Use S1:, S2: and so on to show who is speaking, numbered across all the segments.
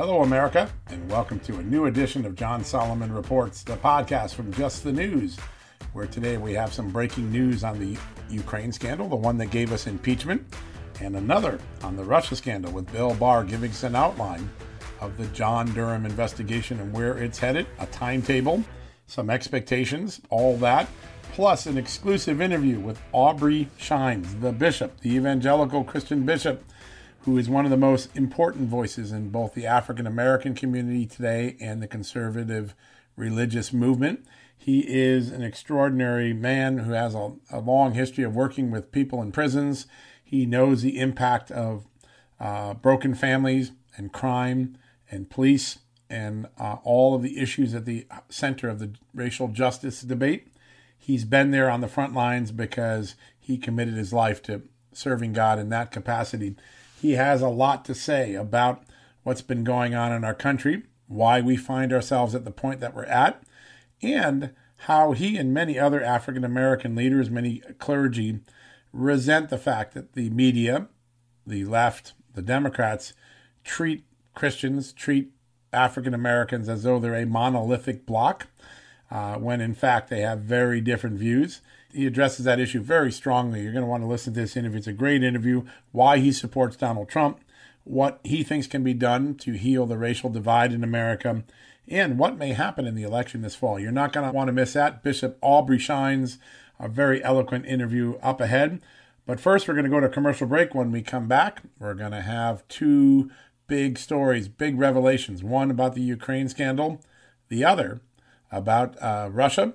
S1: Hello, America, and welcome to a new edition of John Solomon Reports, the podcast from Just the News, where today we have some breaking news on the Ukraine scandal, the one that gave us impeachment, and another on the Russia scandal with Bill Barr giving us an outline of the John Durham investigation and where it's headed, a timetable, some expectations, all that, plus an exclusive interview with Aubrey Shines, the bishop, the evangelical Christian bishop who is one of the most important voices in both the African American community today and the conservative religious movement. He is an extraordinary man who has a, a long history of working with people in prisons. He knows the impact of uh, broken families and crime and police and uh, all of the issues at the center of the racial justice debate. He's been there on the front lines because he committed his life to serving God in that capacity. He has a lot to say about what's been going on in our country, why we find ourselves at the point that we're at, and how he and many other African American leaders, many clergy, resent the fact that the media, the left, the Democrats treat Christians, treat African Americans as though they're a monolithic block, uh, when in fact they have very different views he addresses that issue very strongly. You're going to want to listen to this interview. It's a great interview. Why he supports Donald Trump, what he thinks can be done to heal the racial divide in America, and what may happen in the election this fall. You're not going to want to miss that. Bishop Aubrey Shines, a very eloquent interview up ahead. But first, we're going to go to commercial break. When we come back, we're going to have two big stories, big revelations. One about the Ukraine scandal, the other about uh, Russia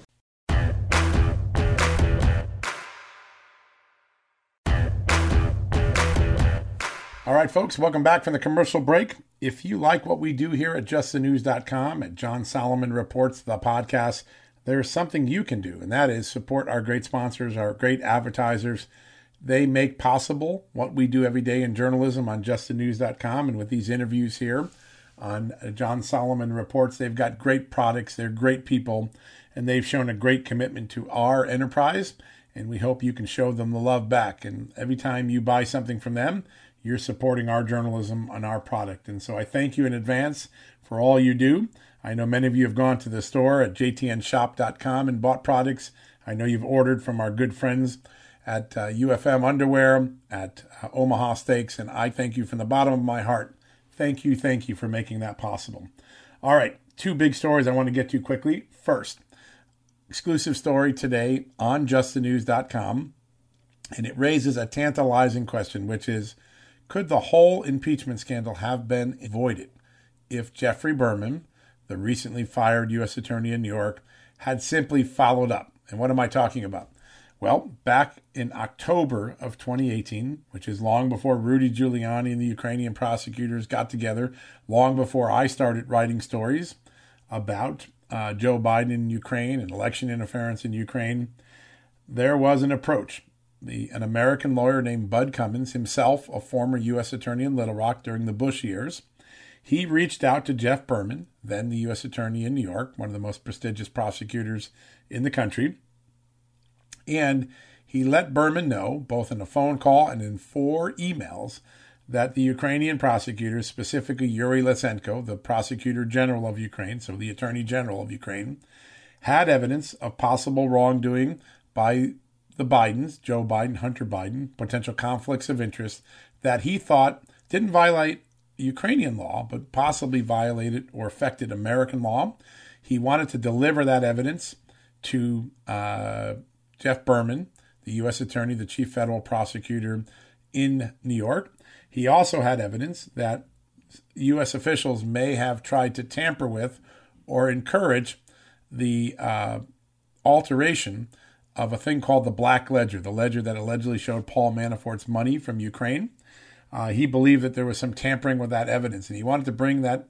S1: All right, folks, welcome back from the commercial break. If you like what we do here at justthenews.com, at John Solomon Reports, the podcast, there's something you can do, and that is support our great sponsors, our great advertisers. They make possible what we do every day in journalism on justthenews.com and with these interviews here on John Solomon Reports. They've got great products, they're great people, and they've shown a great commitment to our enterprise. And we hope you can show them the love back. And every time you buy something from them, you're supporting our journalism and our product. And so I thank you in advance for all you do. I know many of you have gone to the store at jtnshop.com and bought products. I know you've ordered from our good friends at uh, UFM Underwear, at uh, Omaha Steaks, and I thank you from the bottom of my heart. Thank you, thank you for making that possible. All right, two big stories I want to get to quickly. First, exclusive story today on justthenews.com, and it raises a tantalizing question, which is could the whole impeachment scandal have been avoided if Geoffrey Berman, the recently fired U.S. Attorney in New York, had simply followed up? And what am I talking about? Well, back in October of 2018, which is long before Rudy Giuliani and the Ukrainian prosecutors got together, long before I started writing stories about uh, Joe Biden in Ukraine and election interference in Ukraine, there was an approach the, an American lawyer named Bud Cummins, himself a former U.S. Attorney in Little Rock during the Bush years. He reached out to Jeff Berman, then the U.S. Attorney in New York, one of the most prestigious prosecutors in the country. And he let Berman know, both in a phone call and in four emails, that the Ukrainian prosecutors, specifically Yuri Lutsenko, the prosecutor general of Ukraine, so the attorney general of Ukraine, had evidence of possible wrongdoing by the Bidens, Joe Biden, Hunter Biden, potential conflicts of interest that he thought didn't violate Ukrainian law, but possibly violated or affected American law. He wanted to deliver that evidence to uh, Jeff Berman, the U.S. Attorney, the Chief Federal Prosecutor in New York. He also had evidence that U.S. officials may have tried to tamper with or encourage the uh, alteration of a thing called the Black Ledger, the ledger that allegedly showed Paul Manafort's money from Ukraine. Uh, he believed that there was some tampering with that evidence, and he wanted to bring that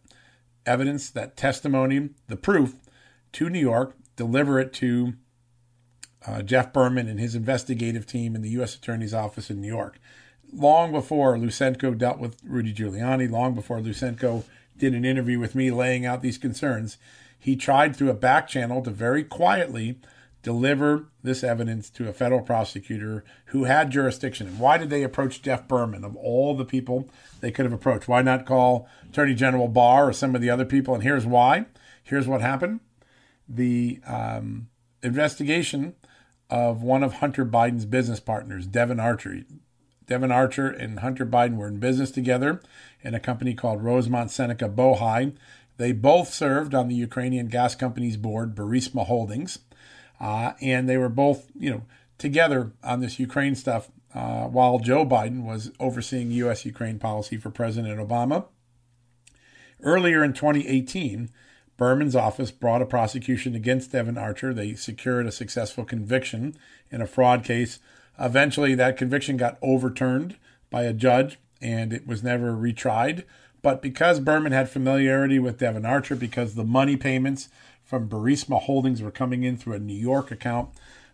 S1: evidence, that testimony, the proof to New York, deliver it to uh, Jeff Berman and his investigative team in the U.S. Attorney's Office in New York. Long before Lutsenko dealt with Rudy Giuliani, long before Lutsenko did an interview with me laying out these concerns, he tried through a back channel to very quietly deliver this evidence to a federal prosecutor who had jurisdiction. And why did they approach Jeff Berman of all the people they could have approached? Why not call Attorney General Barr or some of the other people? And here's why. Here's what happened. The um, investigation of one of Hunter Biden's business partners, Devon Archer. Devon Archer and Hunter Biden were in business together in a company called Rosemont Seneca Bohai. They both served on the Ukrainian gas company's board, Burisma Holdings. Uh, and they were both, you know, together on this Ukraine stuff uh, while Joe Biden was overseeing U.S. Ukraine policy for President Obama. Earlier in 2018, Berman's office brought a prosecution against Devon Archer. They secured a successful conviction in a fraud case. Eventually, that conviction got overturned by a judge and it was never retried. But because Berman had familiarity with Devon Archer, because the money payments from Burisma Holdings were coming in through a New York account.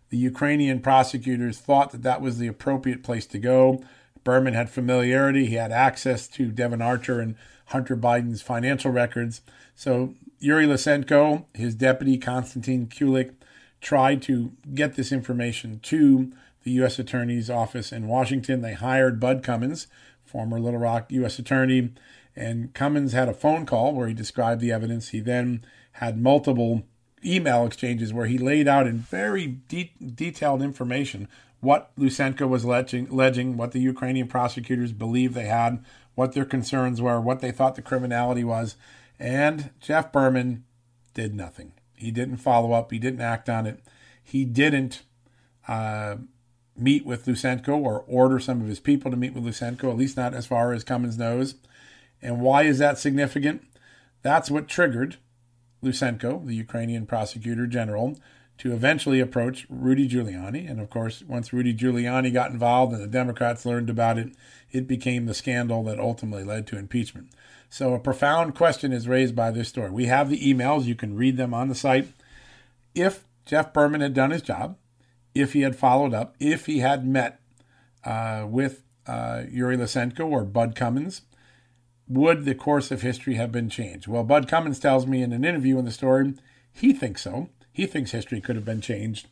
S1: The Ukrainian prosecutors thought that that was the appropriate place to go. Berman had familiarity, he had access to Devon Archer and Hunter Biden's financial records. So Yuri Lutsenko, his deputy Konstantin Kulik, tried to get this information to the U.S. Attorney's Office in Washington. They hired Bud Cummins, former Little Rock U.S. Attorney, and Cummins had a phone call where he described the evidence. He then had multiple email exchanges where he laid out in very de- detailed information what Lutsenko was alleging, alleging, what the Ukrainian prosecutors believed they had, what their concerns were, what they thought the criminality was. And Jeff Berman did nothing. He didn't follow up. He didn't act on it. He didn't uh, meet with Lutsenko or order some of his people to meet with Lutsenko, at least not as far as Cummins knows. And why is that significant? That's what triggered Lutsenko, the Ukrainian prosecutor general, to eventually approach Rudy Giuliani. And of course, once Rudy Giuliani got involved and the Democrats learned about it, it became the scandal that ultimately led to impeachment. So, a profound question is raised by this story. We have the emails, you can read them on the site. If Jeff Berman had done his job, if he had followed up, if he had met uh, with uh, Yuri Lutsenko or Bud Cummins, would the course of history have been changed? Well, Bud Cummins tells me in an interview in the story, he thinks so. He thinks history could have been changed.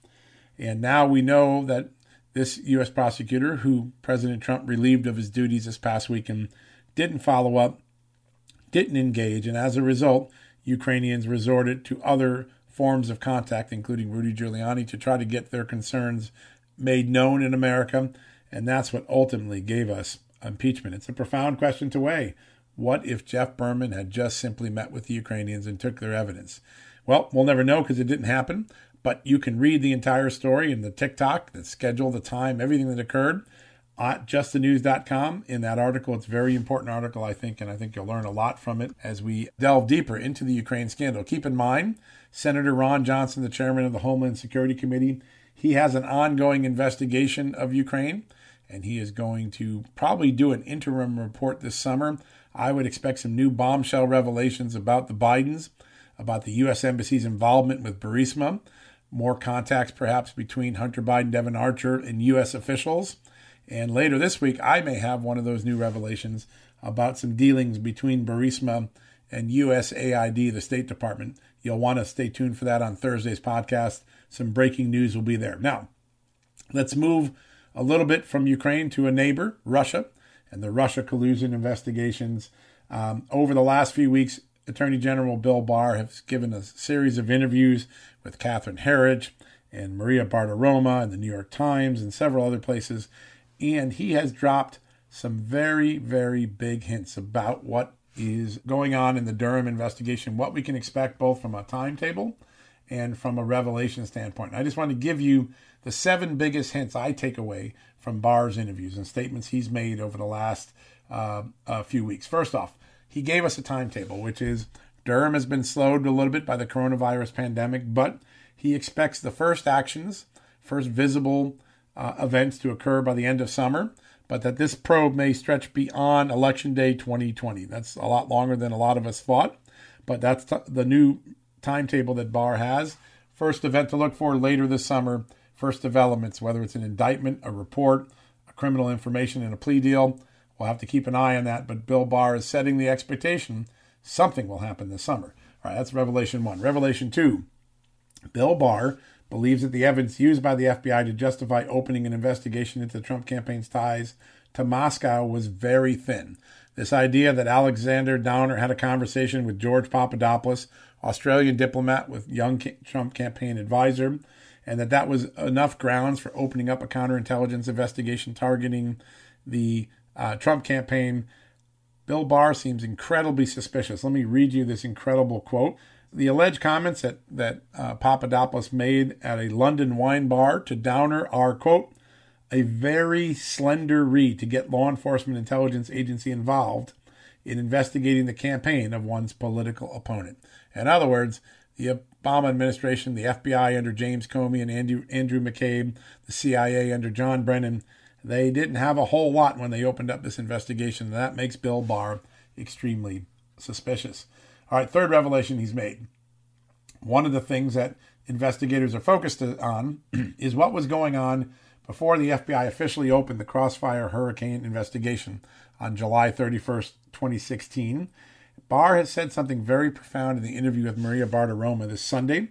S1: And now we know that this U.S. prosecutor, who President Trump relieved of his duties this past week and didn't follow up, didn't engage, and as a result, Ukrainians resorted to other forms of contact, including Rudy Giuliani, to try to get their concerns made known in America. And that's what ultimately gave us impeachment. It's a profound question to weigh. What if Jeff Berman had just simply met with the Ukrainians and took their evidence? Well, we'll never know because it didn't happen, but you can read the entire story in the tick-tock, the schedule, the time, everything that occurred at justthenews.com. In that article, it's a very important article, I think, and I think you'll learn a lot from it as we delve deeper into the Ukraine scandal. Keep in mind, Senator Ron Johnson, the chairman of the Homeland Security Committee, he has an ongoing investigation of Ukraine, and he is going to probably do an interim report this summer I would expect some new bombshell revelations about the Bidens, about the U.S. Embassy's involvement with Burisma, more contacts perhaps between Hunter Biden, Devon Archer, and U.S. officials. And later this week, I may have one of those new revelations about some dealings between Burisma and USAID, the State Department. You'll want to stay tuned for that on Thursday's podcast. Some breaking news will be there. Now, let's move a little bit from Ukraine to a neighbor, Russia and the Russia collusion investigations. Um, over the last few weeks, Attorney General Bill Barr has given a series of interviews with Catherine Herridge and Maria Bartiromo and the New York Times and several other places. And he has dropped some very, very big hints about what is going on in the Durham investigation, what we can expect both from a timetable and from a revelation standpoint. I just want to give you the seven biggest hints I take away from Barr's interviews and statements he's made over the last uh, few weeks. First off, he gave us a timetable, which is Durham has been slowed a little bit by the coronavirus pandemic, but he expects the first actions, first visible uh, events to occur by the end of summer, but that this probe may stretch beyond Election Day 2020. That's a lot longer than a lot of us thought, but that's t- the new timetable that Barr has. First event to look for later this summer, first developments, whether it's an indictment, a report, a criminal information, and a plea deal. We'll have to keep an eye on that, but Bill Barr is setting the expectation something will happen this summer. All right, that's Revelation 1. Revelation 2 Bill Barr believes that the evidence used by the FBI to justify opening an investigation into the Trump campaign's ties to Moscow was very thin. This idea that Alexander Downer had a conversation with George Papadopoulos, Australian diplomat with young Trump campaign advisor, and that that was enough grounds for opening up a counterintelligence investigation targeting the uh, Trump campaign. Bill Barr seems incredibly suspicious. Let me read you this incredible quote the alleged comments that that uh, Papadopoulos made at a London wine bar to Downer are quote a very slender reed to get law enforcement intelligence agency involved in investigating the campaign of one's political opponent. In other words, the Obama administration, the FBI under James Comey and Andrew, Andrew McCabe, the CIA under John Brennan, they didn't have a whole lot when they opened up this investigation. And that makes Bill Barr extremely suspicious. All right, third revelation he's made. One of the things that investigators are focused on is what was going on before the FBI officially opened the Crossfire Hurricane investigation on July 31st, 2016. Barr has said something very profound in the interview with Maria Bartiromo this Sunday.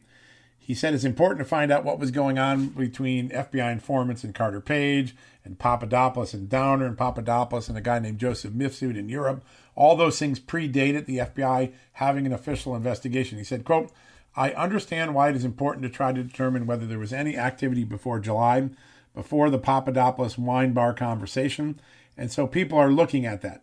S1: He said it's important to find out what was going on between FBI informants and Carter Page and Papadopoulos and Downer and Papadopoulos and a guy named Joseph Mifsud in Europe all those things predated the FBI having an official investigation. He said, quote, I understand why it is important to try to determine whether there was any activity before July, before the Papadopoulos wine bar conversation. And so people are looking at that.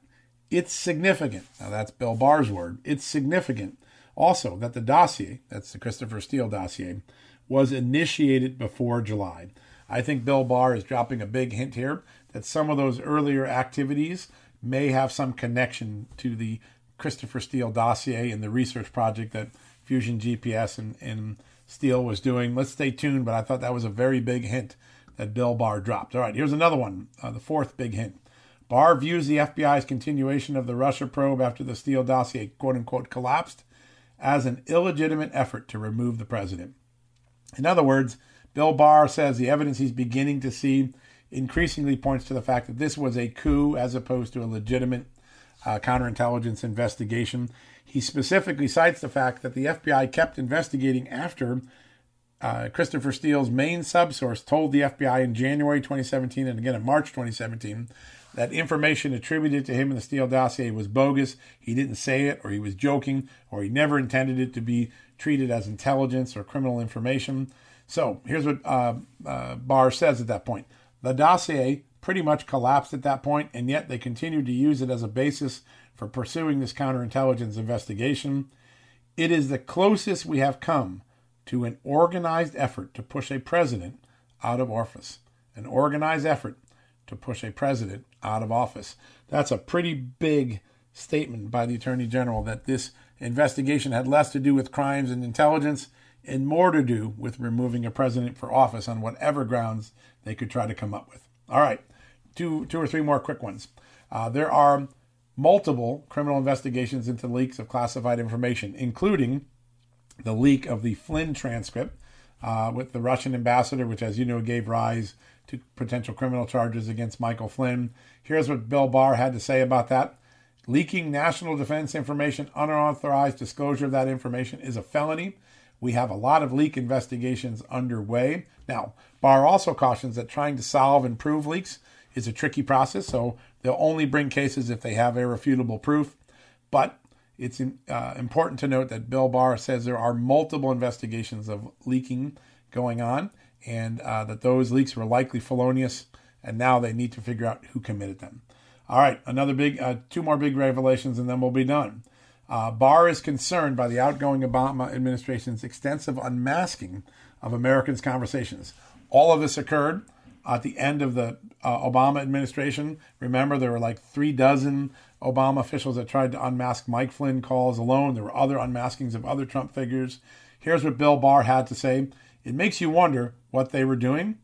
S1: It's significant. Now, that's Bill Barr's word. It's significant also that the dossier, that's the Christopher Steele dossier, was initiated before July. I think Bill Barr is dropping a big hint here that some of those earlier activities may have some connection to the Christopher Steele dossier and the research project that Fusion GPS and, and Steele was doing. Let's stay tuned, but I thought that was a very big hint that Bill Barr dropped. All right, here's another one, uh, the fourth big hint. Barr views the FBI's continuation of the Russia probe after the Steele dossier, quote unquote, collapsed as an illegitimate effort to remove the president. In other words, Bill Barr says the evidence he's beginning to see increasingly points to the fact that this was a coup as opposed to a legitimate uh, counterintelligence investigation. He specifically cites the fact that the FBI kept investigating after uh, Christopher Steele's main subsource told the FBI in January 2017 and again in March 2017 that information attributed to him in the Steele dossier was bogus. He didn't say it, or he was joking, or he never intended it to be treated as intelligence or criminal information. So here's what uh, uh, Barr says at that point. The dossier pretty much collapsed at that point, and yet they continued to use it as a basis for pursuing this counterintelligence investigation. It is the closest we have come to an organized effort to push a president out of office. An organized effort to push a president out of office. That's a pretty big statement by the Attorney General that this investigation had less to do with crimes and intelligence and more to do with removing a president for office on whatever grounds they could try to come up with. All right, two, two or three more quick ones. Uh, there are multiple criminal investigations into leaks of classified information, including the leak of the Flynn transcript uh, with the Russian ambassador, which, as you know, gave rise to potential criminal charges against Michael Flynn. Here's what Bill Barr had to say about that. Leaking national defense information, unauthorized disclosure of that information is a felony. We have a lot of leak investigations underway. Now, Barr also cautions that trying to solve and prove leaks is a tricky process, so they'll only bring cases if they have irrefutable proof. But It's uh, important to note that Bill Barr says there are multiple investigations of leaking going on, and uh, that those leaks were likely felonious, and now they need to figure out who committed them. All right, another big, uh, two more big revelations, and then we'll be done. Uh, Barr is concerned by the outgoing Obama administration's extensive unmasking of Americans' conversations. All of this occurred at the end of the uh, Obama administration. Remember, there were like three dozen Obama officials that tried to unmask Mike Flynn calls alone. There were other unmaskings of other Trump figures. Here's what Bill Barr had to say It makes you wonder what they were doing.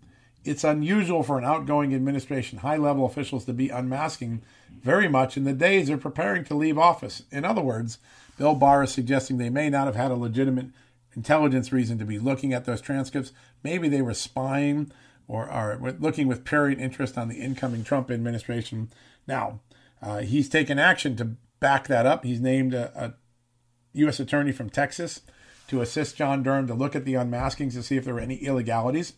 S1: It's unusual for an outgoing administration, high level officials to be unmasking very much in the days they're preparing to leave office. In other words, Bill Barr is suggesting they may not have had a legitimate intelligence reason to be looking at those transcripts. Maybe they were spying or are looking with period interest on the incoming Trump administration. Now, uh, he's taken action to back that up. He's named a, a U.S. attorney from Texas to assist John Durham to look at the unmaskings to see if there were any illegalities.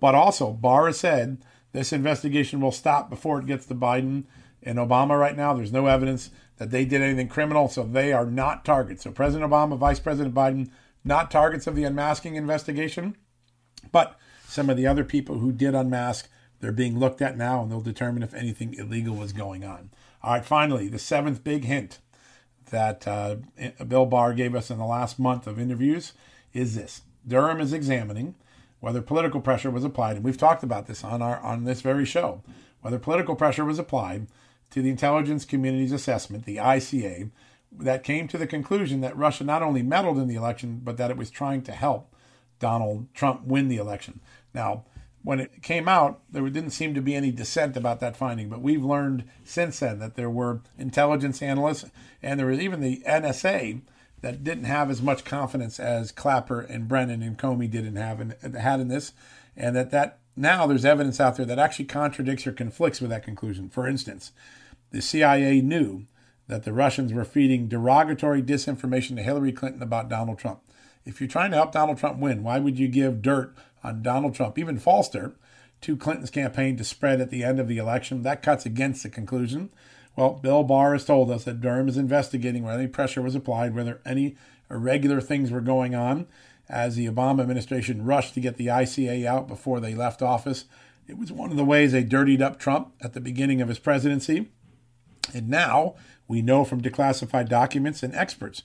S1: But also, Barr has said this investigation will stop before it gets to Biden and Obama right now. There's no evidence that they did anything criminal, so they are not targets. So President Obama, Vice President Biden, not targets of the unmasking investigation. But some of the other people who did unmask, they're being looked at now, and they'll determine if anything illegal was going on. All right, finally, the seventh big hint that uh, Bill Barr gave us in the last month of interviews is this: Durham is examining whether political pressure was applied, and we've talked about this on our on this very show, whether political pressure was applied to the intelligence community's assessment, the ICA, that came to the conclusion that Russia not only meddled in the election, but that it was trying to help Donald Trump win the election. Now, when it came out, there didn't seem to be any dissent about that finding. But we've learned since then that there were intelligence analysts, and there was even the NSA that didn't have as much confidence as Clapper and Brennan and Comey didn't have in, had in this, and that that now there's evidence out there that actually contradicts or conflicts with that conclusion. For instance, the CIA knew that the Russians were feeding derogatory disinformation to Hillary Clinton about Donald Trump. If you're trying to help Donald Trump win, why would you give dirt on Donald Trump, even false dirt, to Clinton's campaign to spread at the end of the election? That cuts against the conclusion. Well, Bill Barr has told us that Durham is investigating whether any pressure was applied, whether any irregular things were going on as the Obama administration rushed to get the ICA out before they left office. It was one of the ways they dirtied up Trump at the beginning of his presidency. And now we know from declassified documents and experts,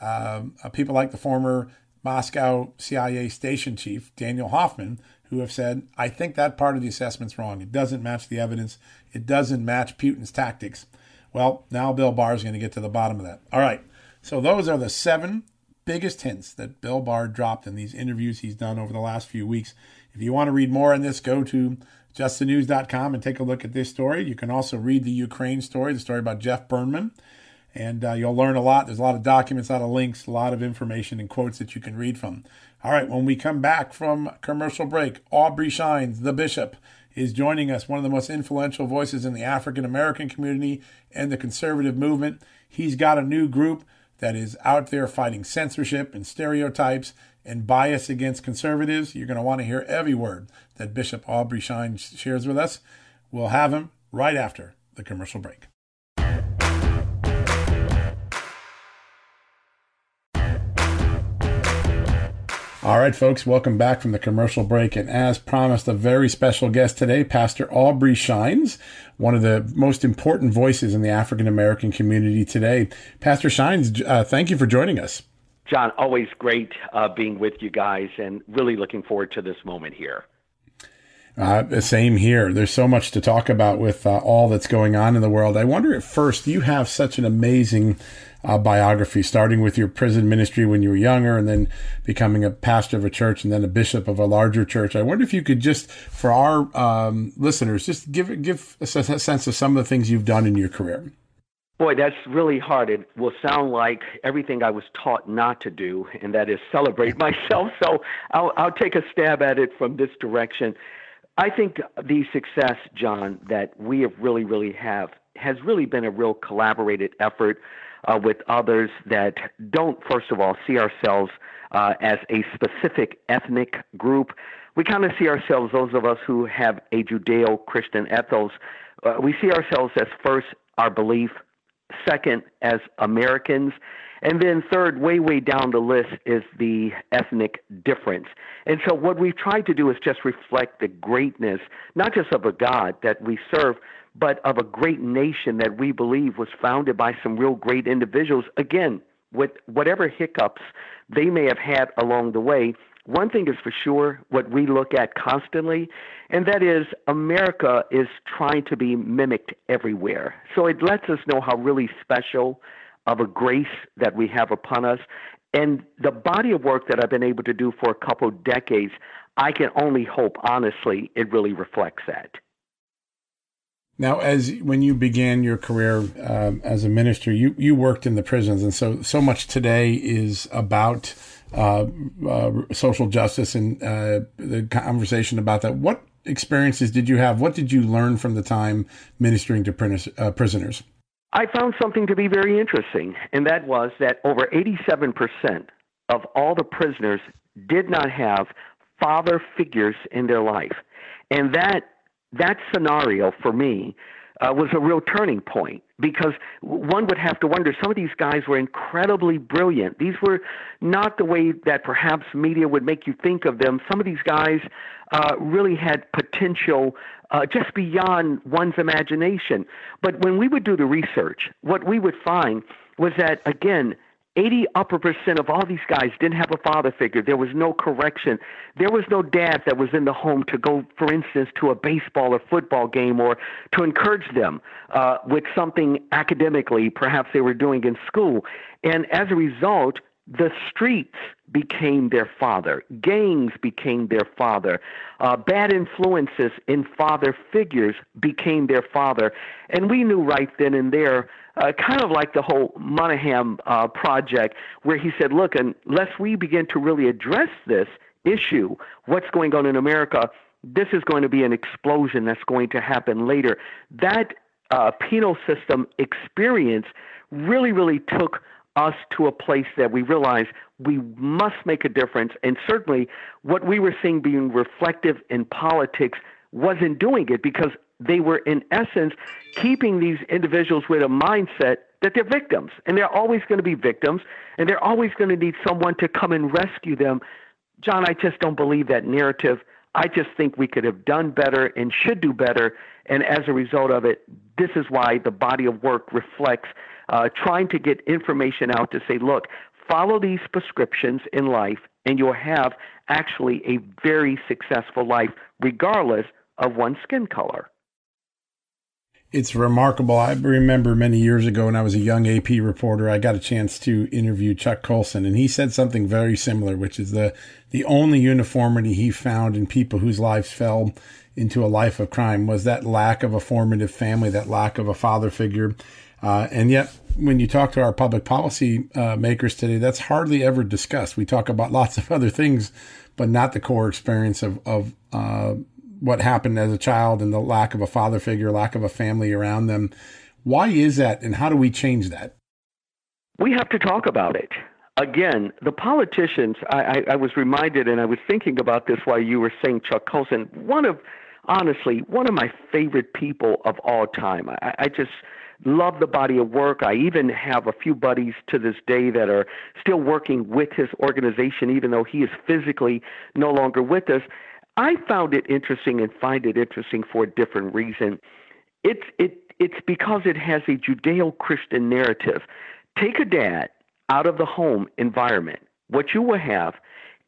S1: um, uh, people like the former Moscow CIA station chief, Daniel Hoffman, who have said, I think that part of the assessment's wrong. It doesn't match the evidence, it doesn't match Putin's tactics. Well, now Bill Barr is going to get to the bottom of that. All right. So those are the seven biggest hints that Bill Barr dropped in these interviews he's done over the last few weeks. If you want to read more on this, go to justthenews.com and take a look at this story. You can also read the Ukraine story, the story about Jeff Berman and uh, you'll learn a lot. There's a lot of documents, a lot of links, a lot of information and quotes that you can read from. All right, when we come back from commercial break, Aubrey Shines, the bishop, is joining us, one of the most influential voices in the African American community and the conservative movement. He's got a new group that is out there fighting censorship and stereotypes and bias against conservatives. You're going to want to hear every word that Bishop Aubrey Shines shares with us. We'll have him right after the commercial break. All right, folks, welcome back from the commercial break. And as promised, a very special guest today, Pastor Aubrey Shines, one of the most important voices in the African American community today. Pastor Shines, uh, thank you for joining us.
S2: John, always great uh, being with you guys and really looking forward to this moment here.
S1: Uh, same here. There's so much to talk about with uh, all that's going on in the world. I wonder at first, you have such an amazing uh, biography, starting with your prison ministry when you were younger, and then becoming a pastor of a church, and then a bishop of a larger church. I wonder if you could just, for our um, listeners, just give give a sense of some of the things you've done in your career.
S2: Boy, that's really hard. It will sound like everything I was taught not to do, and that is celebrate myself. So I'll, I'll take a stab at it from this direction. I think the success, John, that we have really, really have has really been a real collaborated effort uh, with others that don't, first of all, see ourselves uh, as a specific ethnic group. We kind of see ourselves, those of us who have a Judeo Christian ethos, uh, we see ourselves as first our belief, Second, as Americans. And then third, way, way down the list is the ethnic difference. And so what we've tried to do is just reflect the greatness, not just of a God that we serve, but of a great nation that we believe was founded by some real great individuals. Again, with whatever hiccups they may have had along the way, one thing is for sure what we look at constantly, and that is America is trying to be mimicked everywhere. So it lets us know how really special of a grace that we have upon us. And the body of work that I've been able to do for a couple decades, I can only hope, honestly, it really reflects that.
S1: Now, as when you began your career um, as a minister, you, you worked in the prisons, and so so much today is about uh, uh, social justice and uh, the conversation about that. What experiences did you have? What did you learn from the time ministering to uh, prisoners?
S2: I found something to be very interesting, and that was that over 87% of all the prisoners did not have father figures in their life. And that that scenario for me uh, was a real turning point because one would have to wonder some of these guys were incredibly brilliant. These were not the way that perhaps media would make you think of them. Some of these guys uh, really had potential uh, just beyond one's imagination. But when we would do the research, what we would find was that, again, 80 upper percent of all these guys didn't have a father figure. There was no correction. There was no dad that was in the home to go, for instance, to a baseball or football game or to encourage them uh, with something academically perhaps they were doing in school. And as a result, the streets became their father. Gangs became their father. Uh, bad influences in father figures became their father. And we knew right then and there, uh, kind of like the whole Moynihan uh, project, where he said, look, unless we begin to really address this issue, what's going on in America, this is going to be an explosion that's going to happen later. That uh, penal system experience really, really took us to a place that we realize we must make a difference. And certainly, what we were seeing being reflective in politics wasn't doing it because they were, in essence, keeping these individuals with a mindset that they're victims. And they're always going to be victims, and they're always going to need someone to come and rescue them. John, I just don't believe that narrative. I just think we could have done better and should do better. And as a result of it, this is why the body of work reflects uh, trying to get information out to say, look, follow these prescriptions in life, and you'll have actually a very successful life, regardless of one's skin color.
S1: It's remarkable. I remember many years ago when I was a young AP reporter, I got a chance to interview Chuck Colson, and he said something very similar, which is the the only uniformity he found in people whose lives fell into a life of crime was that lack of a formative family, that lack of a father figure. Uh, and yet, when you talk to our public policy uh, makers today, that's hardly ever discussed. We talk about lots of other things, but not the core experience of, of uh, what happened as a child and the lack of a father figure, lack of a family around them. Why is that, and how do we change that?
S2: We have to talk about it. Again, the politicians, I, I, I was reminded, and I was thinking about this while you were saying Chuck Colson. One of, honestly, one of my favorite people of all time. I, I just love the body of work. I even have a few buddies to this day that are still working with his organization, even though he is physically no longer with us. I found it interesting and find it interesting for a different reason. It's it it's because it has a Judeo-Christian narrative. Take a dad out of the home environment. What you will have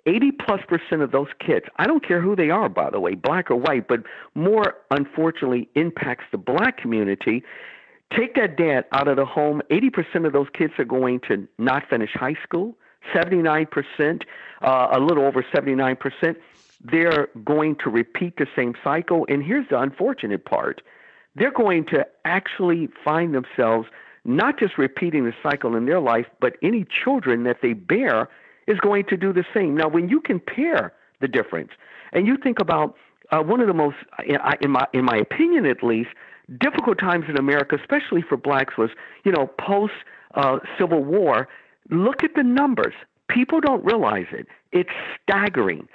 S2: 80 plus percent of those kids, I don't care who they are, by the way, black or white, but more unfortunately impacts the black community Take that dad out of the home. 80% of those kids are going to not finish high school. 79%, uh, a little over 79%, they're going to repeat the same cycle. And here's the unfortunate part they're going to actually find themselves not just repeating the cycle in their life, but any children that they bear is going to do the same. Now, when you compare the difference, and you think about uh, one of the most, in my in my opinion at least, difficult times in America, especially for blacks, was, you know, post uh, Civil War. Look at the numbers. People don't realize it. It's staggering.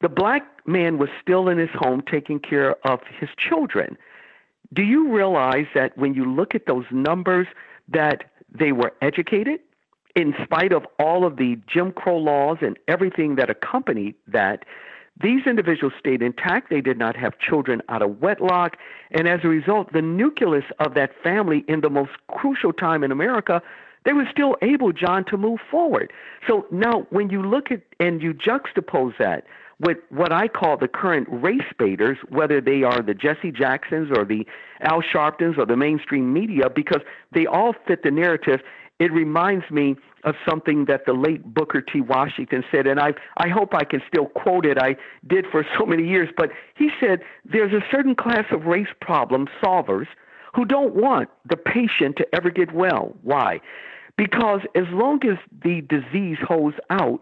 S2: The black man was still in his home taking care of his children. Do you realize that when you look at those numbers, that they were educated in spite of all of the Jim Crow laws and everything that accompanied that. These individuals stayed intact. They did not have children out of wedlock. And as a result, the nucleus of that family in the most crucial time in America, they were still able, John, to move forward. So now when you look at and you juxtapose that with what I call the current race baiters, whether they are the Jesse Jacksons or the Al Sharptons or the mainstream media, because they all fit the narrative. It reminds me of something that the late Booker T. Washington said, and I, I hope I can still quote it. I did for so many years, but he said there's a certain class of race problem solvers who don't want the patient to ever get well. Why? Because as long as the disease holds out,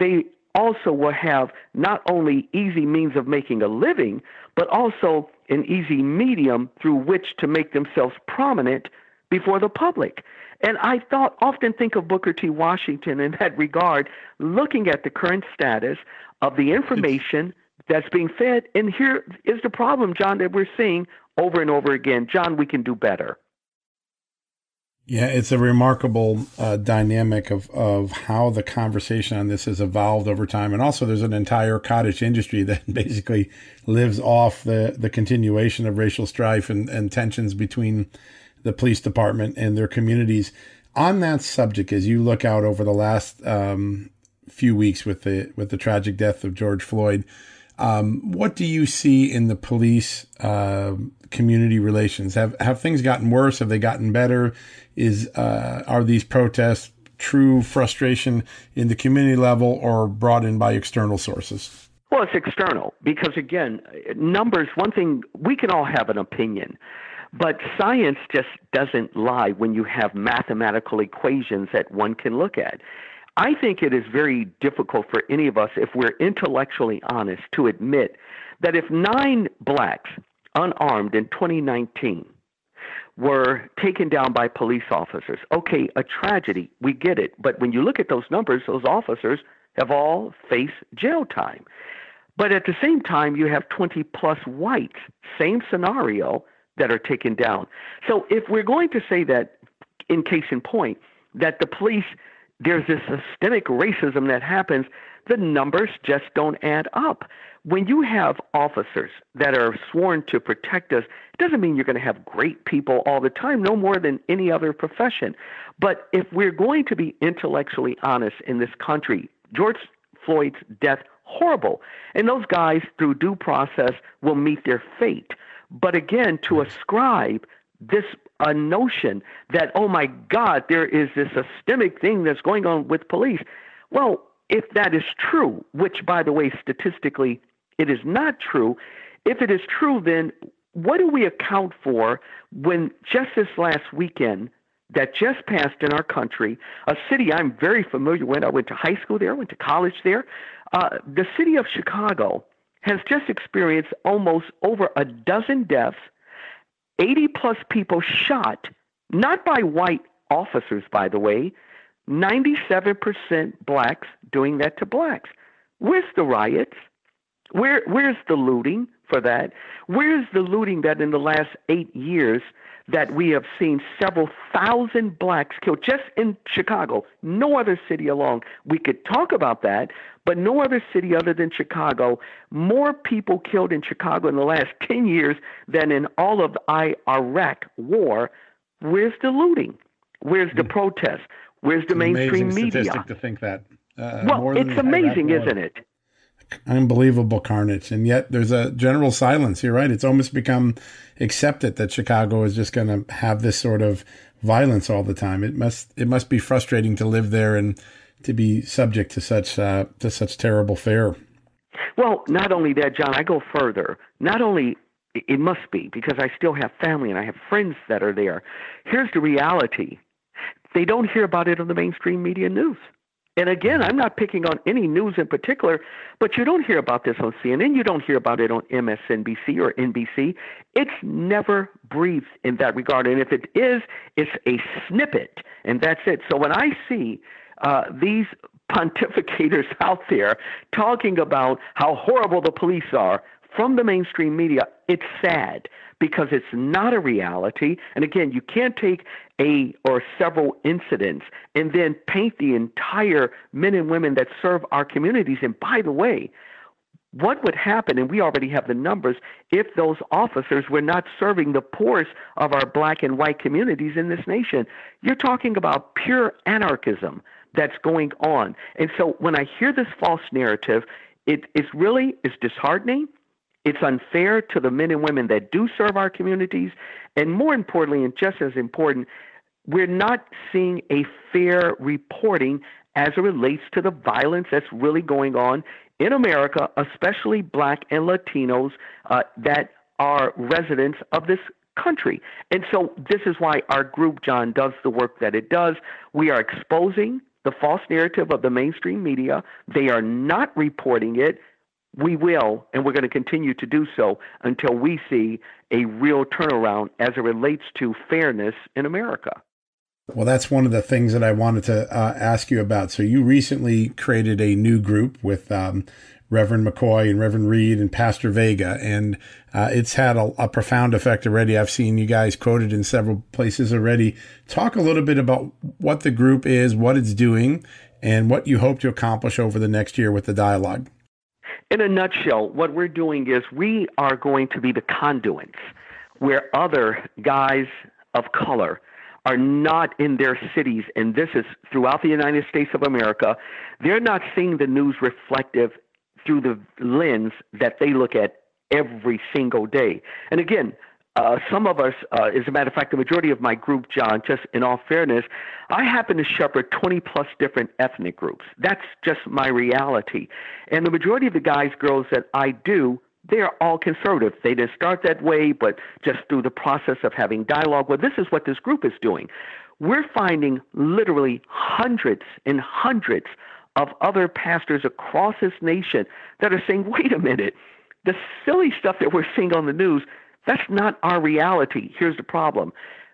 S2: they also will have not only easy means of making a living, but also an easy medium through which to make themselves prominent before the public. And I thought often think of Booker T. Washington in that regard, looking at the current status of the information that's being fed. And here is the problem, John, that we're seeing over and over again. John, we can do better.
S1: Yeah, it's a remarkable uh, dynamic of, of how the conversation on this has evolved over time. And also, there's an entire cottage industry that basically lives off the, the continuation of racial strife and, and tensions between the police department and their communities. On that subject, as you look out over the last um, few weeks with the with the tragic death of George Floyd, um, what do you see in the police uh, community relations? Have have things gotten worse? Have they gotten better? Is uh, are these protests true frustration in the community level or brought in by external sources?
S2: Well, it's external because again, numbers. One thing we can all have an opinion, but science just doesn't lie when you have mathematical equations that one can look at. I think it is very difficult for any of us, if we're intellectually honest, to admit that if nine blacks unarmed in 2019 were taken down by police officers. Okay, a tragedy, we get it. But when you look at those numbers, those officers have all faced jail time. But at the same time, you have 20 plus whites, same scenario, that are taken down. So if we're going to say that, in case in point, that the police, there's this systemic racism that happens, the numbers just don't add up when you have officers that are sworn to protect us, it doesn't mean you're going to have great people all the time, no more than any other profession. But if we're going to be intellectually honest in this country, George Floyd's death, horrible. And those guys, through due process, will meet their fate. But again, to ascribe this a notion that, oh my God, there is this systemic thing that's going on with police. Well, if that is true, which, by the way, statistically it is not true. If it is true, then what do we account for when just this last weekend that just passed in our country, a city I'm very familiar with, I went to high school there, went to college there, uh, the city of Chicago has just experienced almost over a dozen deaths, 80 plus people shot, not by white officers, by the way, 97% blacks doing that to blacks. Where's the riots? Where where's the looting for that? Where's the looting that in the last eight years that we have seen several thousand blacks killed just in Chicago? No other city along. We could talk about that, but no other city other than Chicago. More people killed in Chicago in the last ten years than in all of the Iraq war. Where's the looting? Where's the mm. protest? Where's the mainstream media?
S1: to think that.
S2: Uh, well, it's amazing, isn't it?
S1: Unbelievable carnage. And yet there's a general silence. You're right. It's almost become accepted that Chicago is just going to have this sort of violence all the time. It must it must be frustrating to live there and to be subject to such uh, to such terrible fare.
S2: Well, not only that, John. I go further. Not only it must be because I still have family and I have friends that are there. Here's the reality: they don't hear about it on the mainstream media news. And again, I'm not picking on any news in particular, but you don't hear about this on CNN. You don't hear about it on MSNBC or NBC. It's never briefed in that regard. And if it is, it's a snippet, and that's it. So when I see uh, these pontificators out there talking about how horrible the police are from the mainstream media, it's sad because it's not a reality. And again, you can't take a or several incidents and then paint the entire men and women that serve our communities. And by the way, what would happen, and we already have the numbers, if those officers were not serving the poorest of our black and white communities in this nation? You're talking about pure anarchism that's going on. And so when I hear this false narrative, it, it's really it's disheartening. It's unfair to the men and women that do serve our communities. And more importantly, and just as important, we're not seeing a fair reporting as it relates to the violence that's really going on in America, especially black and Latinos uh, that are residents of this country. And so this is why our group, John, does the work that it does. We are exposing the false narrative of the mainstream media. They are not reporting it. We will, and we're going to continue to do so until we see a real turnaround as it relates to fairness in America.
S1: Well, that's one of the things that I wanted to uh, ask you about. So, you recently created a new group with um, Reverend McCoy and Reverend Reed and Pastor Vega, and uh, it's had a, a, profound effect already. I've seen you guys quoted in several places already. Talk a little bit about what the group is, what it's doing, and what you hope to accomplish over the next year with the dialogue.
S2: In a nutshell, what we're doing is we are going to be the conduits where other guys of color are not in their cities, and this is throughout the United States of America, they're not seeing the news reflective through the lens that they look at every single day. And again, uh, some of us, uh, as a matter of fact, the majority of my group, John, just in all fairness, I happen to shepherd 20 plus different ethnic groups. That's just my reality. And the majority of the guys, girls that I do they're all conservative. They didn't start that way, but just through the process of having dialogue. Well, this is what this group is doing. We're finding literally hundreds and hundreds of other pastors across this nation that are saying, wait a minute, the silly stuff that we're seeing on the news, that's not our reality. Here's the problem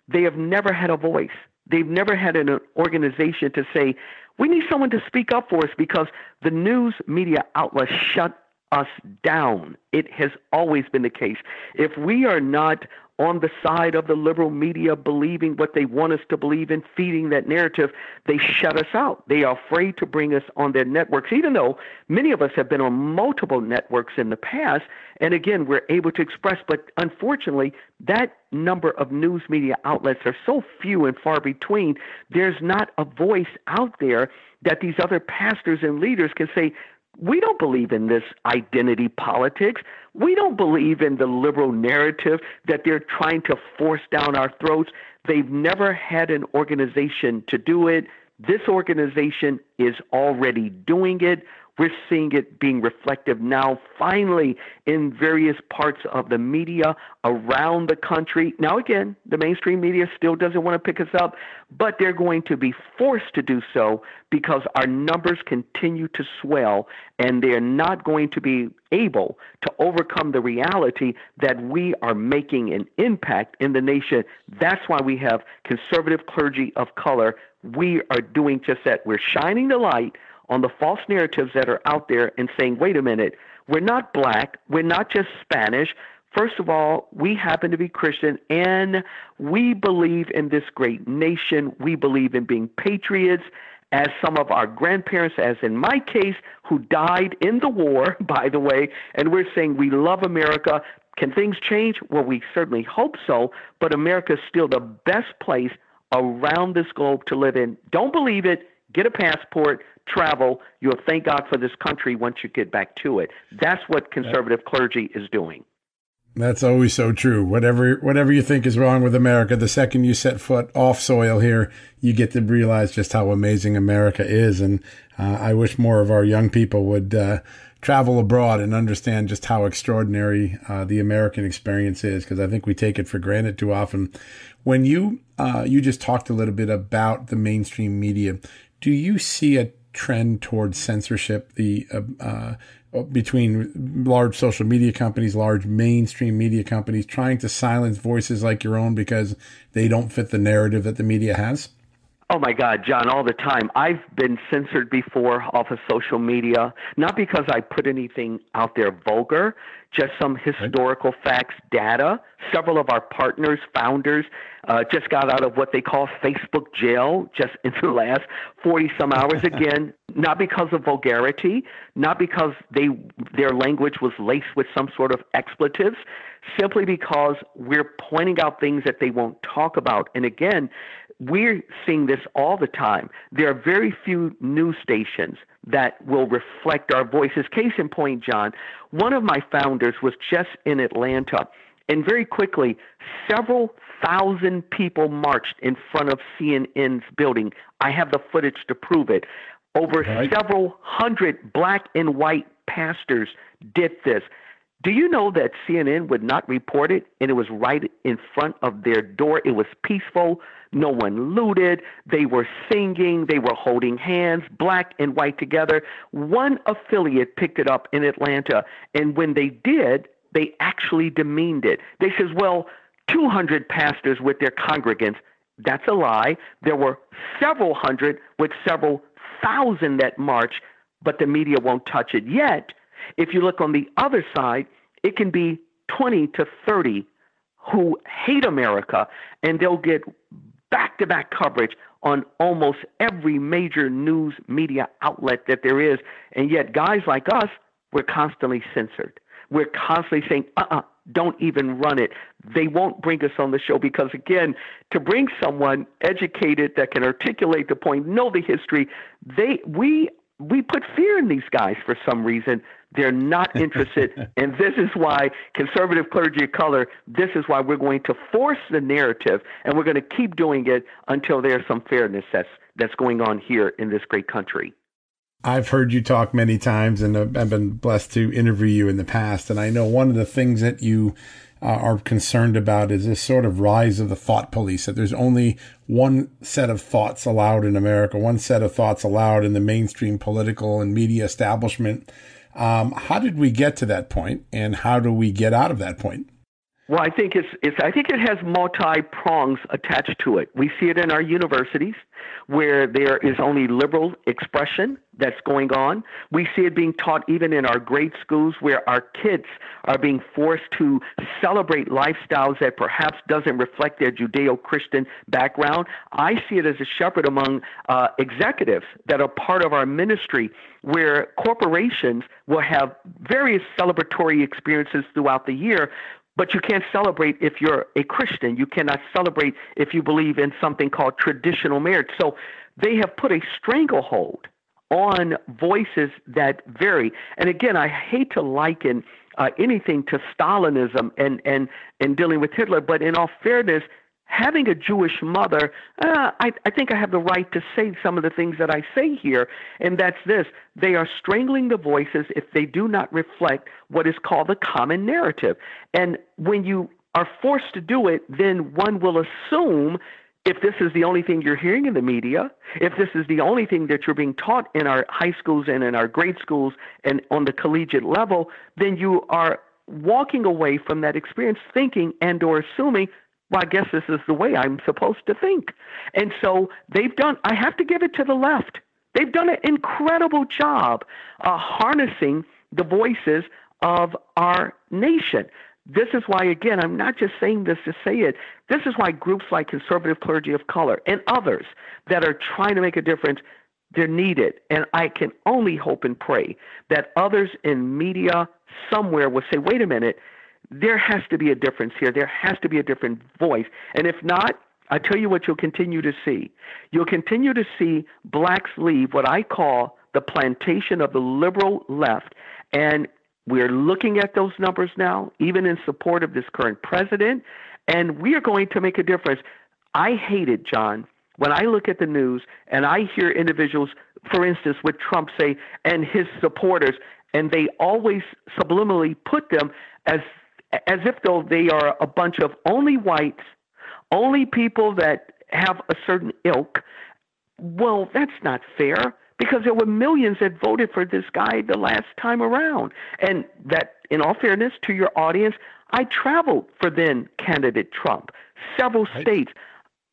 S2: they have never had a voice. They've never had an organization to say, we need someone to speak up for us because the news media outlets shut us down. It has always been the case. If we are not on the side of the liberal media believing what they want us to believe and feeding that narrative, they shut us out. They are afraid to bring us on their networks, even though many of us have been on multiple networks in the past. And again, we're able to express, but unfortunately, that number of news media outlets are so few and far between. There's not a voice out there that these other pastors and leaders can say, we don't believe in this identity politics. We don't believe in the liberal narrative that they're trying to force down our throats. They've never had an organization to do it. This organization is already doing it. We're seeing it being reflective now, finally, in various parts of the media around the country. Now, again, the mainstream media still doesn't want to pick us up, but they're going to be forced to do so because our numbers continue to swell and they're not going to be able to overcome the reality that we are making an impact in the nation. That's why we have conservative clergy of color. We are doing just that. We're shining the light on the false narratives that are out there and saying, wait a minute, we're not black, we're not just Spanish. First of all, we happen to be Christian and we believe in this great nation. We believe in being patriots, as some of our grandparents, as in my case, who died in the war, by the way, and we're saying we love America. Can things change? Well, we certainly hope so, but America is still the best place around this globe to live in. Don't believe it. Get a passport, travel, you'll thank God for this country once you get back to it. That's what conservative clergy is doing.
S1: That's always so true. Whatever whatever you think is wrong with America, the second you set foot off soil here, you get to realize just how amazing America is. And uh, I wish more of our young people would uh, travel abroad and understand just how extraordinary uh, the American experience is, because I think we take it for granted too often. When you uh, you just talked a little bit about the mainstream media, do you see a trend towards censorship the uh, uh, between large social media companies large mainstream media companies trying to silence voices like your own because they don't fit the narrative that the media has
S2: Oh my God, John, all the time. I've been censored before off of social media, not because I put anything out there vulgar, just some historical right. facts, data. Several of our partners, founders, uh, just got out of what they call Facebook jail just in the last 40 some hours. Again, not because of vulgarity, not because they their language was laced with some sort of expletives, simply because we're pointing out things that they won't talk about. And again, we're seeing this all the time. There are very few news stations that will reflect our voices. Case in point, John, one of my founders was just in Atlanta, and very quickly, several thousand people marched in front of CNN's building. I have the footage to prove it. Over right. several hundred black and white pastors did this. Do you know that CNN would not report it and it was right in front of their door? It was peaceful. No one looted. They were singing. They were holding hands, black and white together. One affiliate picked it up in Atlanta. And when they did, they actually demeaned it. They says, well, 200 pastors with their congregants. That's a lie. There were several hundred with several thousand that march, but the media won't touch it yet if you look on the other side, it can be 20 to 30 who hate America, and they'll get back to back coverage on almost every major news media outlet that there is. And yet, guys like us, we're constantly censored. We're constantly saying, uh uh-uh, uh, do not even run it. They won't bring us on the show because, again, to bring someone educated that can articulate the point, know the history, they we we put fear in these guys for some reason. They're not interested. and this is why conservative clergy of color, this is why we're going to force the narrative and we're going to keep doing it until there's some fairness that's, that's going on here in this great country.
S1: I've heard you talk many times and I've been blessed to interview you in the past. And I know one of the things that you uh, are concerned about is this sort of rise of the thought police, that there's only one set of thoughts allowed in America, one set of thoughts allowed in the mainstream political and media establishment. Um, how did we get to that point, and how do we get out of that point?
S2: Well, I think it's, it's I think it has multi prongs attached to it. We see it in our universities where there is only liberal expression that's going on. We see it being taught even in our grade schools where our kids are being forced to celebrate lifestyles that perhaps doesn't reflect their Judeo-Christian background. I see it as a shepherd among uh, executives that are part of our ministry where corporations will have various celebratory experiences throughout the year but you can't celebrate if you're a Christian. You cannot celebrate if you believe in something called traditional marriage. So they have put a stranglehold on voices that vary. And again, I hate to liken uh, anything to Stalinism and, and, and dealing with Hitler, but in all fairness, having a Jewish mother, uh, I, I think I have the right to say some of the things that I say here, and that's this. They are strangling the voices if they do not reflect what is called the common narrative. And when you are forced to do it, then one will assume if this is the only thing you're hearing in the media, if this is the only thing that you're being taught in our high schools and in our grade schools and on the collegiate level, then you are walking away from that experience thinking and or assuming well, I guess this is the way I'm supposed to think. And so they've done, I have to give it to the left. They've done an incredible job uh, harnessing the voices of our nation. This is why, again, I'm not just saying this to say it. This is why groups like Conservative Clergy of Color and others that are trying to make a difference, they're needed. And I can only hope and pray that others in media somewhere will say, wait a minute, there has to be a difference here. There has to be a different voice. And if not, I tell you what you'll continue to see. You'll continue to see blacks leave what I call the plantation of the liberal left. And we're looking at those numbers now, even in support of this current president. And we are going to make a difference. I hate it, John, when I look at the news and I hear individuals, for instance, with Trump say, and his supporters, and they always subliminally put them as as if though they are a bunch of only whites, only people that have a certain ilk. Well, that's not fair because there were millions that voted for this guy the last time around. And that, in all fairness to your audience, I traveled for then candidate Trump, several right. states.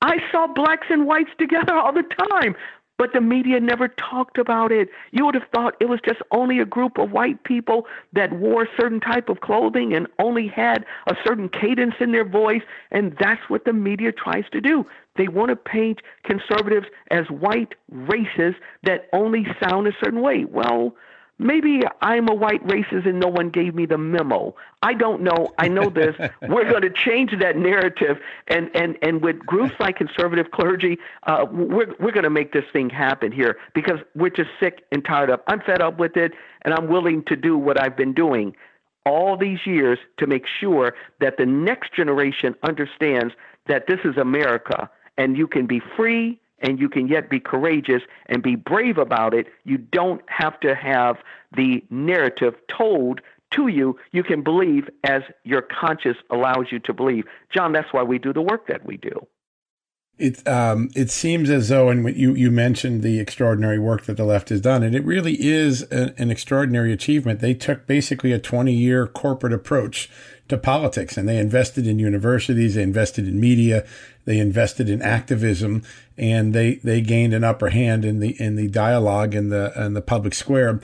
S2: I saw blacks and whites together all the time. But the media never talked about it. You would have thought it was just only a group of white people that wore certain type of clothing and only had a certain cadence in their voice. And that's what the media tries to do. They want to paint conservatives as white racists that only sound a certain way. Well, maybe I'm a white racist and no one gave me the memo. I don't know. I know this. we're going to change that narrative, and and and with groups like conservative clergy, uh, we're we're going to make this thing happen here because we're just sick and tired of. I'm fed up with it, and I'm willing to do what I've been doing all these years to make sure that the next generation understands that this is America and you can be free and you can yet be courageous and be brave about it. You don't have to have the narrative told to you. You can believe as your conscience allows you to believe. John, that's why we do the work that we do.
S1: It um, it seems as though, and you you mentioned the extraordinary work that the left has done, and it really is a, an extraordinary achievement. They took basically a twenty year corporate approach to politics, and they invested in universities, they invested in media, they invested in activism, and they they gained an upper hand in the in the dialogue in the in the public square.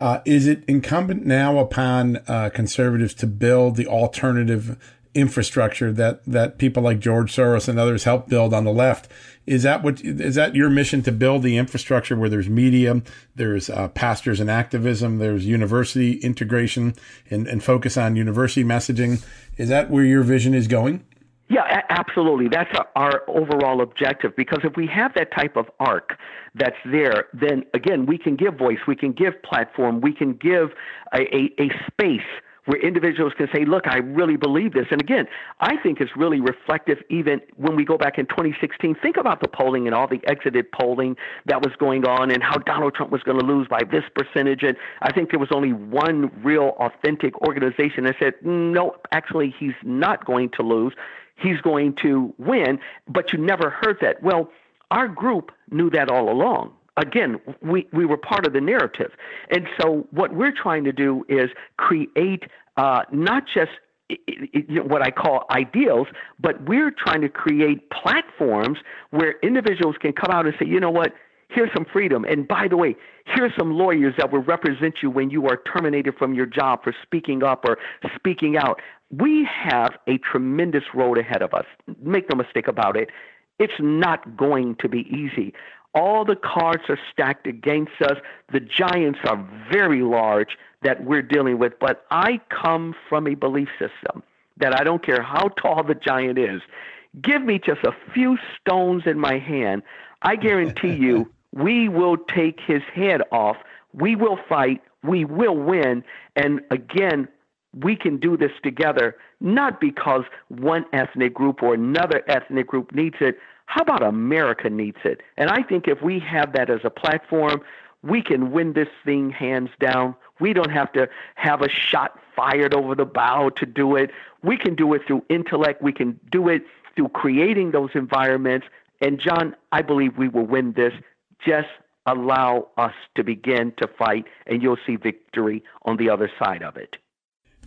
S1: Uh, is it incumbent now upon uh, conservatives to build the alternative infrastructure that that people like George Soros and others help build on the left. Is that what is that your mission to build the infrastructure where there's media, there's uh, pastors and activism, there's university integration and, and focus on university messaging? Is that where your vision is going?
S2: Yeah, absolutely. That's our overall objective because if we have that type of arc that's there, then again, we can give voice, we can give platform, we can give a, a, a space where individuals can say, look, I really believe this. And again, I think it's really reflective even when we go back in 2016. Think about the polling and all the exited polling that was going on and how Donald Trump was going to lose by this percentage. And I think there was only one real authentic organization that said, no, actually, he's not going to lose. He's going to win. But you never heard that. Well, our group knew that all along again, we, we were part of the narrative. And so what we're trying to do is create uh, not just what I call ideals, but we're trying to create platforms where individuals can come out and say, you know what, here's some freedom. And by the way, here's some lawyers that will represent you when you are terminated from your job for speaking up or speaking out. We have a tremendous road ahead of us. Make no mistake about it. It's not going to be easy. All the cards are stacked against us. The giants are very large that we're dealing with. But I come from a belief system that I don't care how tall the giant is. Give me just a few stones in my hand. I guarantee you, we will take his head off. We will fight. We will win. And again, we can do this together, not because one ethnic group or another ethnic group needs it, how about America needs it? And I think if we have that as a platform, we can win this thing hands down. We don't have to have a shot fired over the bow to do it. We can do it through intellect. We can do it through creating those environments. And John, I believe we will win this. Just allow us to begin to fight, and you'll see victory on the other side of it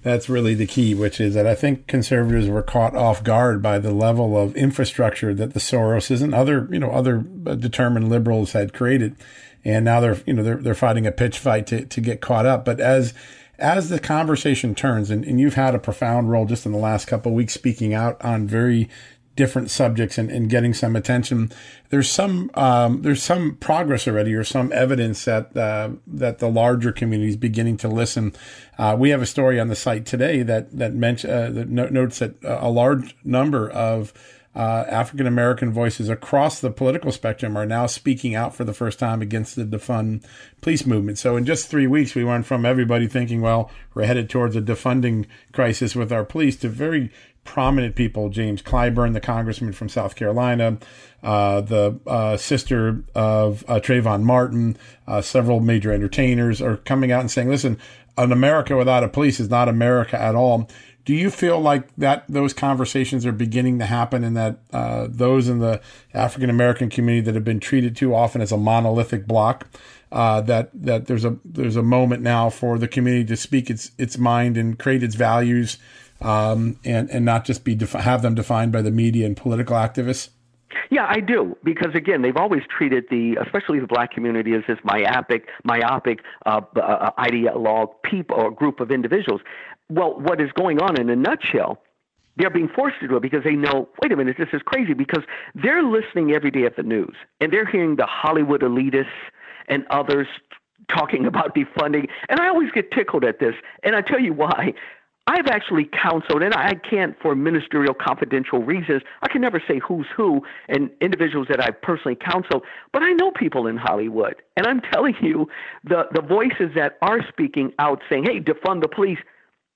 S1: that's really the key, which is that I think conservatives were caught off guard by the level of infrastructure that the Soroses and other, you know, other uh, determined liberals had created. And now they're, you know, they're, they're fighting a pitch fight to, to get caught up. But as, as the conversation turns, and, and you've had a profound role just in the last couple of weeks speaking out on very different subjects and, and getting some attention. There's some um, there's some progress already, or some evidence that uh, that the larger community is beginning to listen. Uh, we have a story on the site today that that, mention, uh, that notes that a large number of uh, African American voices across the political spectrum are now speaking out for the first time against the defund police movement. So in just three weeks, we went from everybody thinking, well, we're headed towards a defunding crisis with our police to very prominent people, James Clyburn, the congressman from South Carolina, uh, the uh, sister of uh, Trayvon Martin, uh, several major entertainers are coming out and saying, listen, an America without a police is not America at all. Do you feel like that those conversations are beginning to happen and that uh, those in the African American community that have been treated too often as a monolithic block, uh, that that there's a there's a moment now for the community to speak its its mind and create its values um, and and not just be defi- have them defined by the media and political activists?
S2: Yeah, I do because again, they've always treated the, especially the black community, as this myopic, myopic uh, uh, ideologue people or group of individuals. Well, what is going on in a nutshell? They're being forced to do it because they know, wait a minute, this is crazy because they're listening every day at the news and they're hearing the Hollywood elitists and others talking about defunding. And I always get tickled at this. And I tell you why. I've actually counseled, and I can't for ministerial confidential reasons. I can never say who's who and individuals that I've personally counseled, but I know people in Hollywood, and I'm telling you, the the voices that are speaking out saying, "Hey, defund the police,"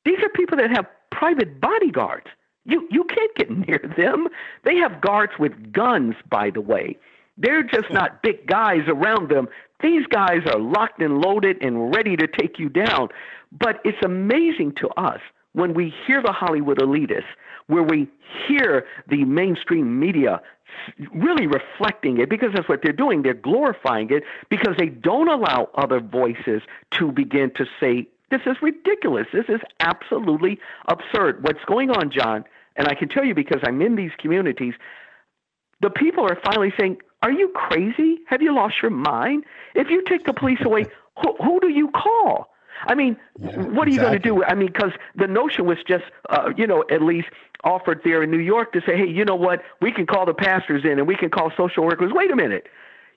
S2: these are people that have private bodyguards. You you can't get near them. They have guards with guns, by the way. They're just not big guys around them. These guys are locked and loaded and ready to take you down. But it's amazing to us when we hear the Hollywood elitists, where we hear the mainstream media really reflecting it because that's what they're doing. They're glorifying it because they don't allow other voices to begin to say, this is ridiculous. This is absolutely absurd. What's going on, John, and I can tell you because I'm in these communities, the people are finally saying, Are you crazy? Have you lost your mind? If you take the police away, who, who do you call? I mean, yeah, what are you going to do? I mean, because the notion was just, uh, you know, at least offered there in New York to say, hey, you know what? We can call the pastors in and we can call social workers. Wait a minute.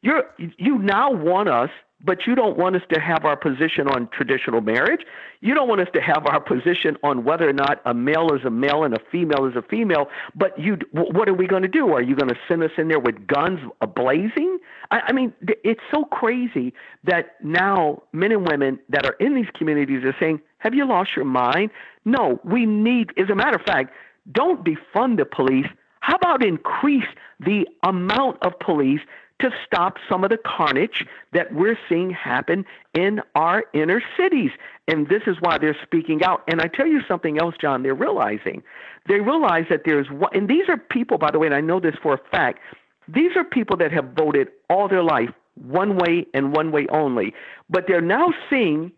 S2: You're, you now want us but you don't want us to have our position on traditional marriage. You don't want us to have our position on whether or not a male is a male and a female is a female. But you, what are we going to do? Are you going to send us in there with guns blazing? I, I mean, it's so crazy that now men and women that are in these communities are saying, "Have you lost your mind?" No, we need. As a matter of fact, don't defund the police. How about increase the amount of police to stop some of the carnage that we're seeing happen in our inner cities. And this is why they're speaking out. And I tell you something else, John, they're realizing. They realize that there's one, and these are people, by the way, and I know this for a fact, these are people that have voted all their life one way and one way only. But they're now seeing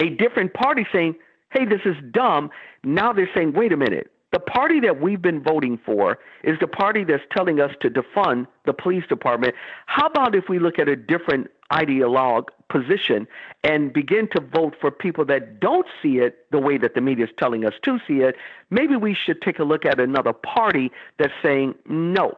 S2: a different party saying, hey, this is dumb. Now they're saying, wait a minute, the party that we've been voting for is the party that's telling us to defund the police department. How about if we look at a different ideologue position and begin to vote for people that don't see it the way that the media is telling us to see it? Maybe we should take a look at another party that's saying, no,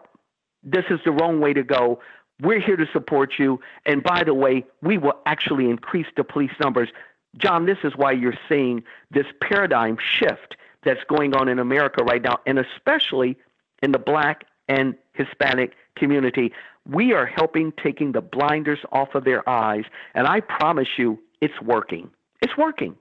S2: this is the wrong way to go. We're here to support you. And by the way, we will actually increase the police numbers. John, this is why you're seeing this paradigm shift that's going on in America right now, and especially in the black and Hispanic community. We are helping taking the blinders off of their eyes, and I promise you, it's working. It's working.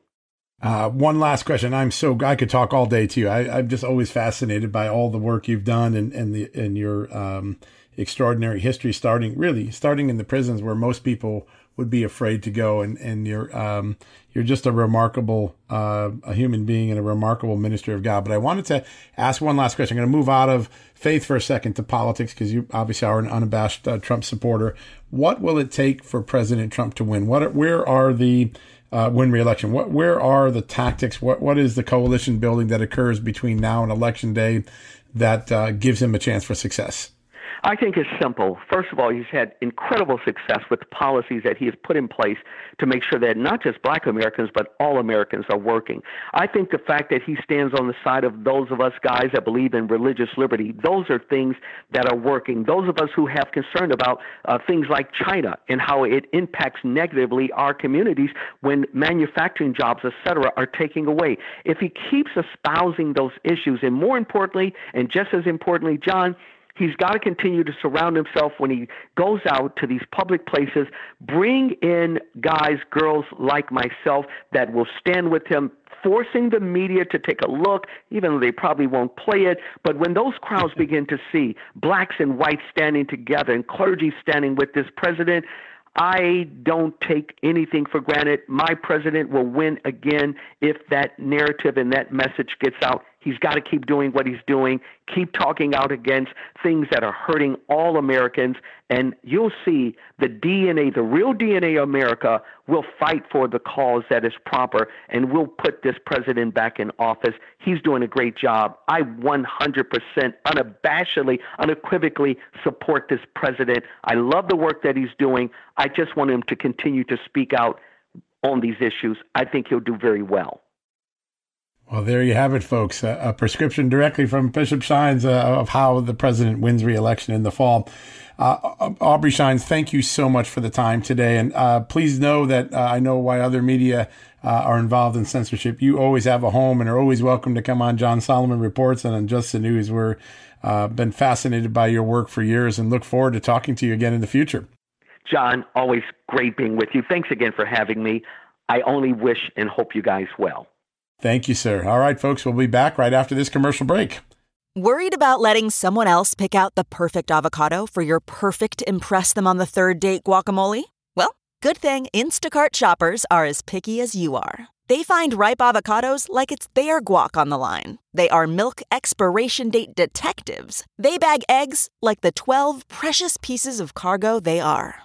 S1: Uh, one last question. I'm so I could talk all day to you. I, am just always fascinated by all the work you've done and and the and your um, extraordinary history. Starting really starting in the prisons where most people would be afraid to go, and and you're um, you're just a remarkable uh, a human being and a remarkable minister of God. But I wanted to ask one last question. I'm going to move out of faith for a second to politics because you obviously are an unabashed uh, Trump supporter. What will it take for President Trump to win? What where are the uh, win re-election? What where are the tactics? What what is the coalition building that occurs between now and election day that uh, gives him a chance for success?
S2: I think it's simple. First of all, he's had incredible success with the policies that he has put in place to make sure that not just black Americans, but all Americans are working. I think the fact that he stands on the side of those of us guys that believe in religious liberty, those are things that are working. Those of us who have concern about uh, things like China and how it impacts negatively our communities when manufacturing jobs, et cetera, are taking away. If he keeps espousing those issues, and more importantly, and just as importantly, John, He's got to continue to surround himself when he goes out to these public places, bring in guys, girls like myself that will stand with him, forcing the media to take a look, even though they probably won't play it. But when those crowds begin to see blacks and whites standing together and clergy standing with this president, I don't take anything for granted. My president will win again if that narrative and that message gets out. He's got to keep doing what he's doing, keep talking out against things that are hurting all Americans, and you'll see the DNA, the real DNA of America, will fight for the cause that is proper, and we'll put this president back in office. He's doing a great job. I 100% unabashedly, unequivocally support this president. I love the work that he's doing. I just want him to continue to speak out on these issues. I think he'll do very well.
S1: Well, there you have it, folks. A, a prescription directly from Bishop Shines uh, of how the president wins re-election in the fall. Uh, Aubrey Shines, thank you so much for the time today. And uh, please know that uh, I know why other media uh, are involved in censorship. You always have a home and are always welcome to come on John Solomon Reports and on Just the News. We've uh, been fascinated by your work for years and look forward to talking to you again in the future.
S2: John, always great being with you. Thanks again for having me. I only wish and hope you guys well.
S1: Thank you, sir. All right, folks, we'll be back right after this commercial break.
S3: Worried about letting someone else pick out the perfect avocado for your perfect Impress Them on the Third Date guacamole? Well, good thing Instacart shoppers are as picky as you are. They find ripe avocados like it's their guac on the line. They are milk expiration date detectives. They bag eggs like the 12 precious pieces of cargo they are.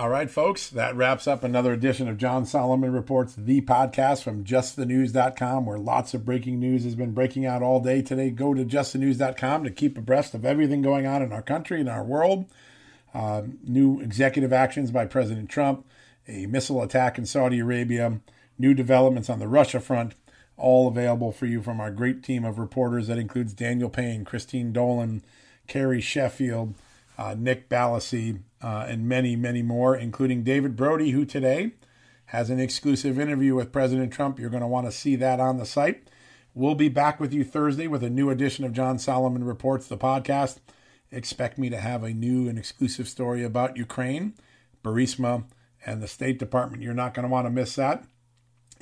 S1: All right, folks, that wraps up another edition of John Solomon Reports, the podcast from justthenews.com, where lots of breaking news has been breaking out all day today. Go to justthenews.com to keep abreast of everything going on in our country and our world. Uh, new executive actions by President Trump, a missile attack in Saudi Arabia, new developments on the Russia front, all available for you from our great team of reporters that includes Daniel Payne, Christine Dolan, Carrie Sheffield, uh, Nick Ballasy, uh, and many, many more, including David Brody, who today has an exclusive interview with President Trump. You're going to want to see that on the site. We'll be back with you Thursday with a new edition of John Solomon Reports, the podcast. Expect me to have a new and exclusive story about Ukraine, Burisma, and the State Department. You're not going to want to miss that.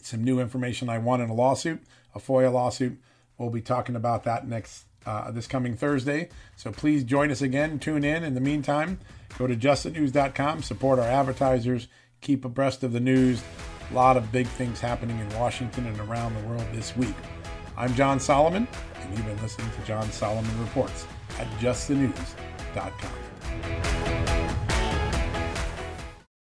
S1: Some new information I won in a lawsuit, a FOIA lawsuit. We'll be talking about that next uh, this coming Thursday. So please join us again. Tune in. In the meantime, go to justthenews.com, support our advertisers, keep abreast of the news. A lot of big things happening in Washington and around the world this week. I'm John Solomon, and you've been listening to John Solomon Reports at justthenews.com.